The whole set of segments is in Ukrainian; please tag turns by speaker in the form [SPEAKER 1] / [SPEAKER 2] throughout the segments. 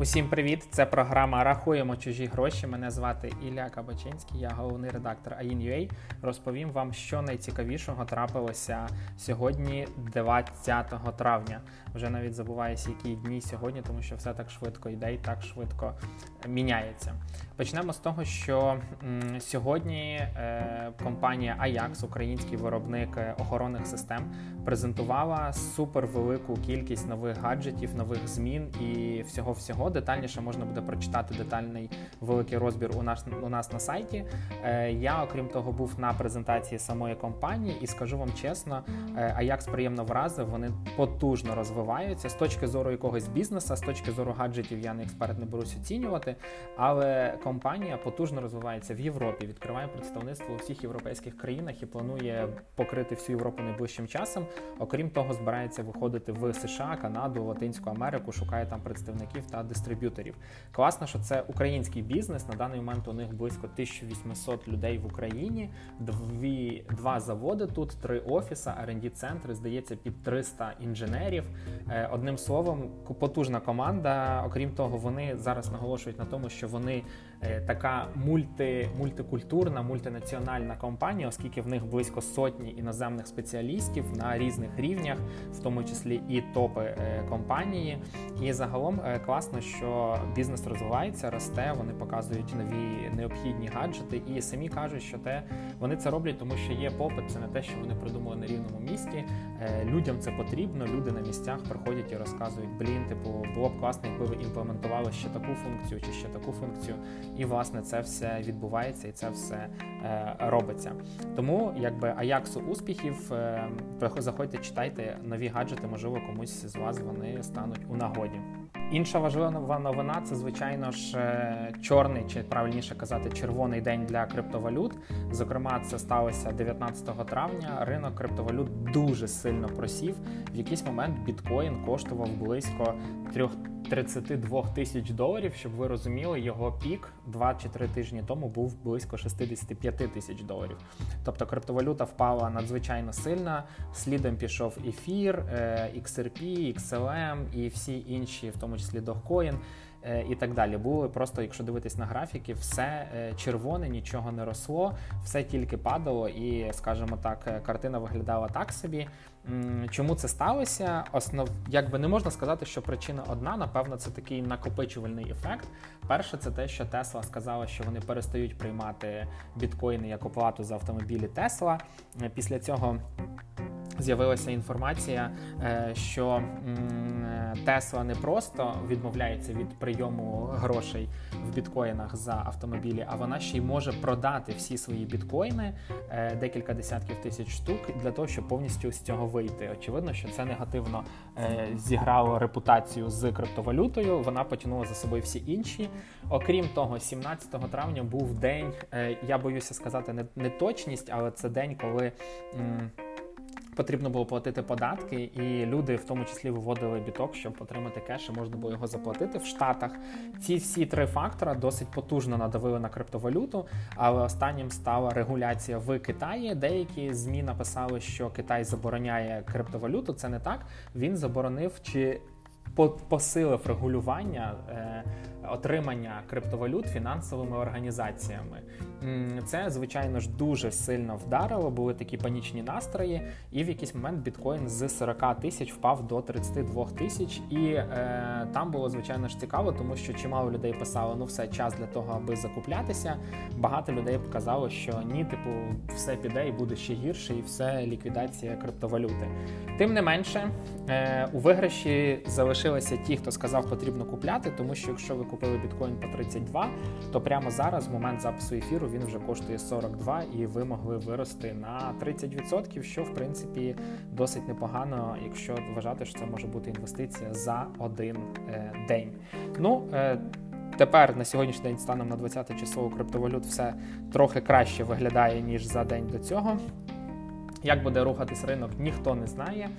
[SPEAKER 1] Усім привіт! Це програма Рахуємо чужі гроші. Мене звати Ілля Кабачинський, я головний редактор AIN.UA. Розповім вам, що найцікавішого трапилося сьогодні, 20 травня. Вже навіть забуваюся, які дні сьогодні, тому що все так швидко йде і так швидко міняється. Почнемо з того, що сьогодні е, компанія Ajax, український виробник е, охоронних систем, презентувала супервелику кількість нових гаджетів, нових змін і всього всього. Детальніше можна буде прочитати детальний великий розбір у нас у нас на сайті. Е, я, окрім того, був на презентації самої компанії, і скажу вам чесно, е, Ajax приємно вразив. Вони потужно розвиваються з точки зору якогось бізнесу, з точки зору гаджетів. Я не експерт не берусь оцінювати, але компанія потужно розвивається в Європі, відкриває представництво у всіх європейських країнах і планує покрити всю Європу найближчим часом. Окрім того, збирається виходити в США, Канаду, Латинську Америку, шукає там представників та дистриб'юторів. Класно, що це український бізнес. На даний момент у них близько 1800 людей в Україні, дві два заводи тут, три офіси, rd центри здається, під 300 інженерів. Е, одним словом, потужна команда. Окрім того, вони зараз наголошують на тому, що вони е, така мульти, мультикультурна, мультинаціональна компанія, оскільки в них близько сотні іноземних спеціалістів на різних рівнях, в тому числі і топи е, компанії. І загалом класно, що бізнес розвивається, росте. Вони показують нові необхідні гаджети, і самі кажуть, що те вони це роблять, тому що є попит. Це не те, що вони придумали на рівному місці. Людям це потрібно. Люди на місцях приходять і розказують, блін, типу, було б класно, якби ви імплементували ще таку функцію чи ще таку функцію. І власне це все відбувається і це все е, робиться. Тому якби Аяксу успіхів, е, заходьте, читайте нові гаджети, можливо, комусь з вас вони стануть у нагоді. Інша важлива новина це, звичайно ж, е, чорний, чи правильніше казати, червоний день для криптовалют. Зокрема, це сталося 19 травня. Ринок криптовалют дуже сильно просів. В якийсь момент біткоін коштував близько 3 32 тисяч доларів, щоб ви розуміли, його пік 2 чи 3 тижні тому був близько 65 тисяч доларів. Тобто криптовалюта впала надзвичайно сильно. Слідом пішов ефір, XRP, XLM і всі інші, в тому числі Dogecoin. Е, і так далі. Було просто, якщо дивитись на графіки, все е, червоне, нічого не росло, все тільки падало, і, скажімо так, е, картина виглядала так собі. Чому це сталося? Основ, якби не можна сказати, що причина одна. Напевно, це такий накопичувальний ефект. Перше, це те, що Тесла сказала, що вони перестають приймати біткоїни як оплату за автомобілі Тесла. Після цього з'явилася інформація, е, що Тесла не просто відмовляється від прийому грошей в біткоїнах за автомобілі, а вона ще й може продати всі свої біткоїни, е, декілька десятків тисяч штук, для того, щоб повністю з цього вийти. Очевидно, що це негативно е, зіграло репутацію з криптовалютою. Вона потягнула за собою всі інші. Окрім того, 17 травня був день. Я боюся сказати не точність, але це день, коли потрібно було платити податки, і люди в тому числі виводили біток, щоб отримати кеш, і можна було його заплатити в Штатах. Ці всі три фактора досить потужно надавили на криптовалюту, але останнім стала регуляція в Китаї. Деякі змі написали, що Китай забороняє криптовалюту. Це не так. Він заборонив чи посилив регулювання. Е, отримання криптовалют фінансовими організаціями. Це, звичайно ж, дуже сильно вдарило, були такі панічні настрої, і в якийсь момент біткоін з 40 тисяч впав до 32 тисяч. І е, там було, звичайно ж, цікаво, тому що чимало людей писало, ну все, час для того, аби закуплятися. Багато людей показало, що ні, типу, все піде і буде ще гірше, і все ліквідація криптовалюти. Тим не менше, е, у виграші залишилися ті, хто сказав, потрібно купляти, тому що якщо ви купили біткоін по 32, то прямо зараз, в момент запису ефіру, він вже коштує 42 і ви могли вирости на 30%, що в принципі досить непогано, якщо вважати, що це може бути інвестиція за один е, день. Ну, е, Тепер на сьогоднішній день станом на 20 число криптовалют все трохи краще виглядає ніж за день до цього. Як буде рухатись ринок, ніхто не знає.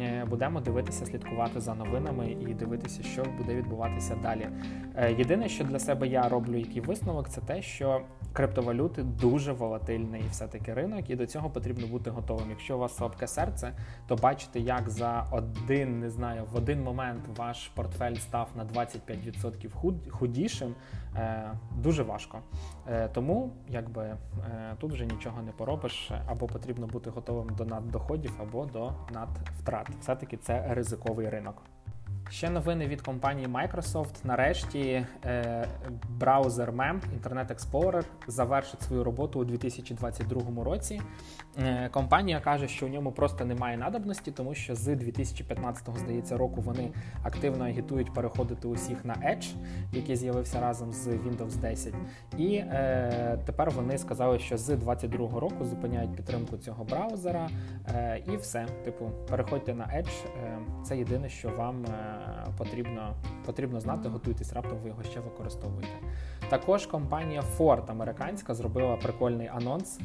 [SPEAKER 1] Е, будемо дивитися, слідкувати за новинами і дивитися, що буде відбуватися далі. Е, єдине, що для себе я роблю, який висновок, це те, що криптовалюти дуже волатильний все-таки ринок, і до цього потрібно бути готовим. Якщо у вас слабке серце, то бачите, як за один, не знаю, в один момент ваш портфель став на 25% худішим, е, дуже важко. Е, тому якби е, тут вже нічого не поробиш, або потрібно бути готовим до наддоходів, або до надвтрат. Все-таки це ризиковий ринок. Ще новини від компанії Microsoft. Нарешті е, браузер MEM Internet Explorer завершить свою роботу у 2022 році. Е, компанія каже, що у ньому просто немає надобності, тому що з 2015 здається року вони активно агітують переходити усіх на Edge, який з'явився разом з Windows 10. І е, тепер вони сказали, що з 2022 року зупиняють підтримку цього браузера. Е, і все. Типу, переходьте на Edge. Е, це єдине, що вам. Потрібно потрібно знати, готуйтесь, раптом ви його ще використовуєте. Також компанія Ford американська зробила прикольний анонс.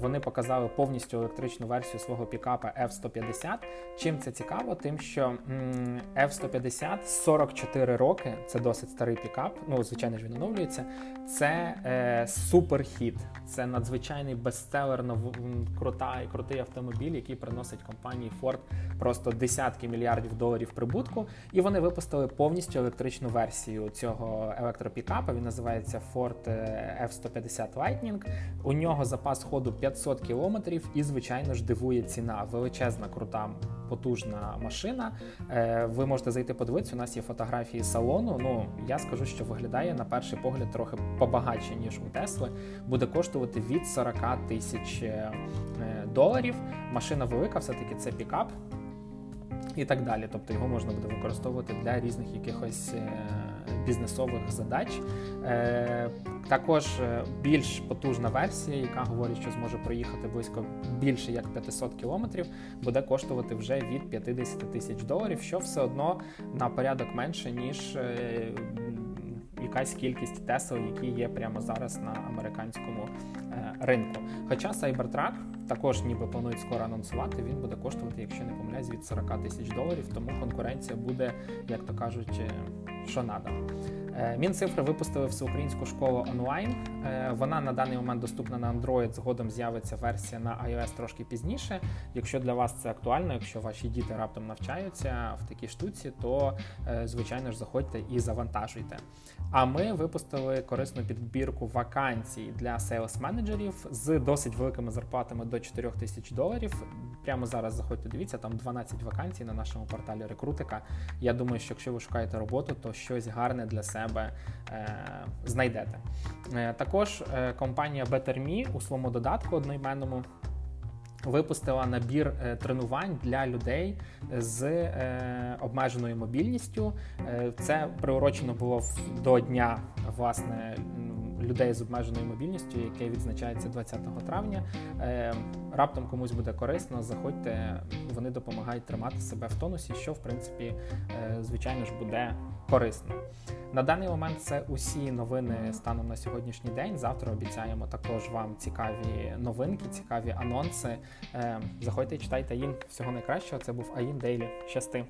[SPEAKER 1] Вони показали повністю електричну версію свого пікапа F-150. Чим це цікаво? Тим, що F-150 44 роки, це досить старий пікап. Ну, звичайно ж, він оновлюється. Це е, суперхіт, це надзвичайний бестселер, нов... крута і крутий автомобіль, який приносить компанії Ford просто десятки мільярдів доларів прибутку. І вони випустили повністю електричну версію цього електропікапа. Він називається Ford е, F-150 Lightning. У нього запас ходу 500 кілометрів, і, звичайно ж, дивує ціна. Величезна, крута, потужна машина. Е, ви можете зайти подивитися. У нас є фотографії салону. Ну я скажу, що виглядає на перший погляд трохи побагатше ніж у Тесли. Буде коштувати від 40 тисяч е, доларів. Машина велика, все таки це пікап. І так далі, тобто його можна буде використовувати для різних якихось е, бізнесових задач. Також е, більш потужна версія, яка говорить, що зможе проїхати близько більше як 500 кілометрів, буде коштувати вже від 50 тисяч доларів, що все одно на порядок менше ніж е, якась кількість Тесел, які є прямо зараз на американському е, ринку. Хоча Cybertruck також ніби планують скоро анонсувати, він буде коштувати, якщо не помиляюсь, від 40 тисяч доларів, тому конкуренція буде, як то кажуть, що. Е, Мінцифри випустили всеукраїнську школу онлайн. Е, вона на даний момент доступна на Android. Згодом з'явиться версія на iOS трошки пізніше. Якщо для вас це актуально, якщо ваші діти раптом навчаються в такій штуці, то е, звичайно ж заходьте і завантажуйте. А ми випустили корисну підбірку вакансій для сейлс менеджерів з досить великими зарплатами до 4 тисяч доларів. Прямо зараз заходьте, дивіться, там 12 вакансій на нашому порталі рекрутика. Я думаю, що якщо ви шукаєте роботу, то щось гарне для себе е, знайдете. Е, також е, компанія BetterMe у своєму додатку одноіменному. Випустила набір тренувань для людей з обмеженою мобільністю. Це приурочено було до дня власне людей з обмеженою мобільністю, яке відзначається 20 травня. Е, раптом комусь буде корисно, заходьте, вони допомагають тримати себе в тонусі, що в принципі, е, звичайно ж, буде корисно. На даний момент це усі новини станом на сьогоднішній день. Завтра обіцяємо також вам цікаві новинки, цікаві анонси. Е, заходьте, читайте АІН. Всього найкращого. Це був АІН Дейлі. Щасти.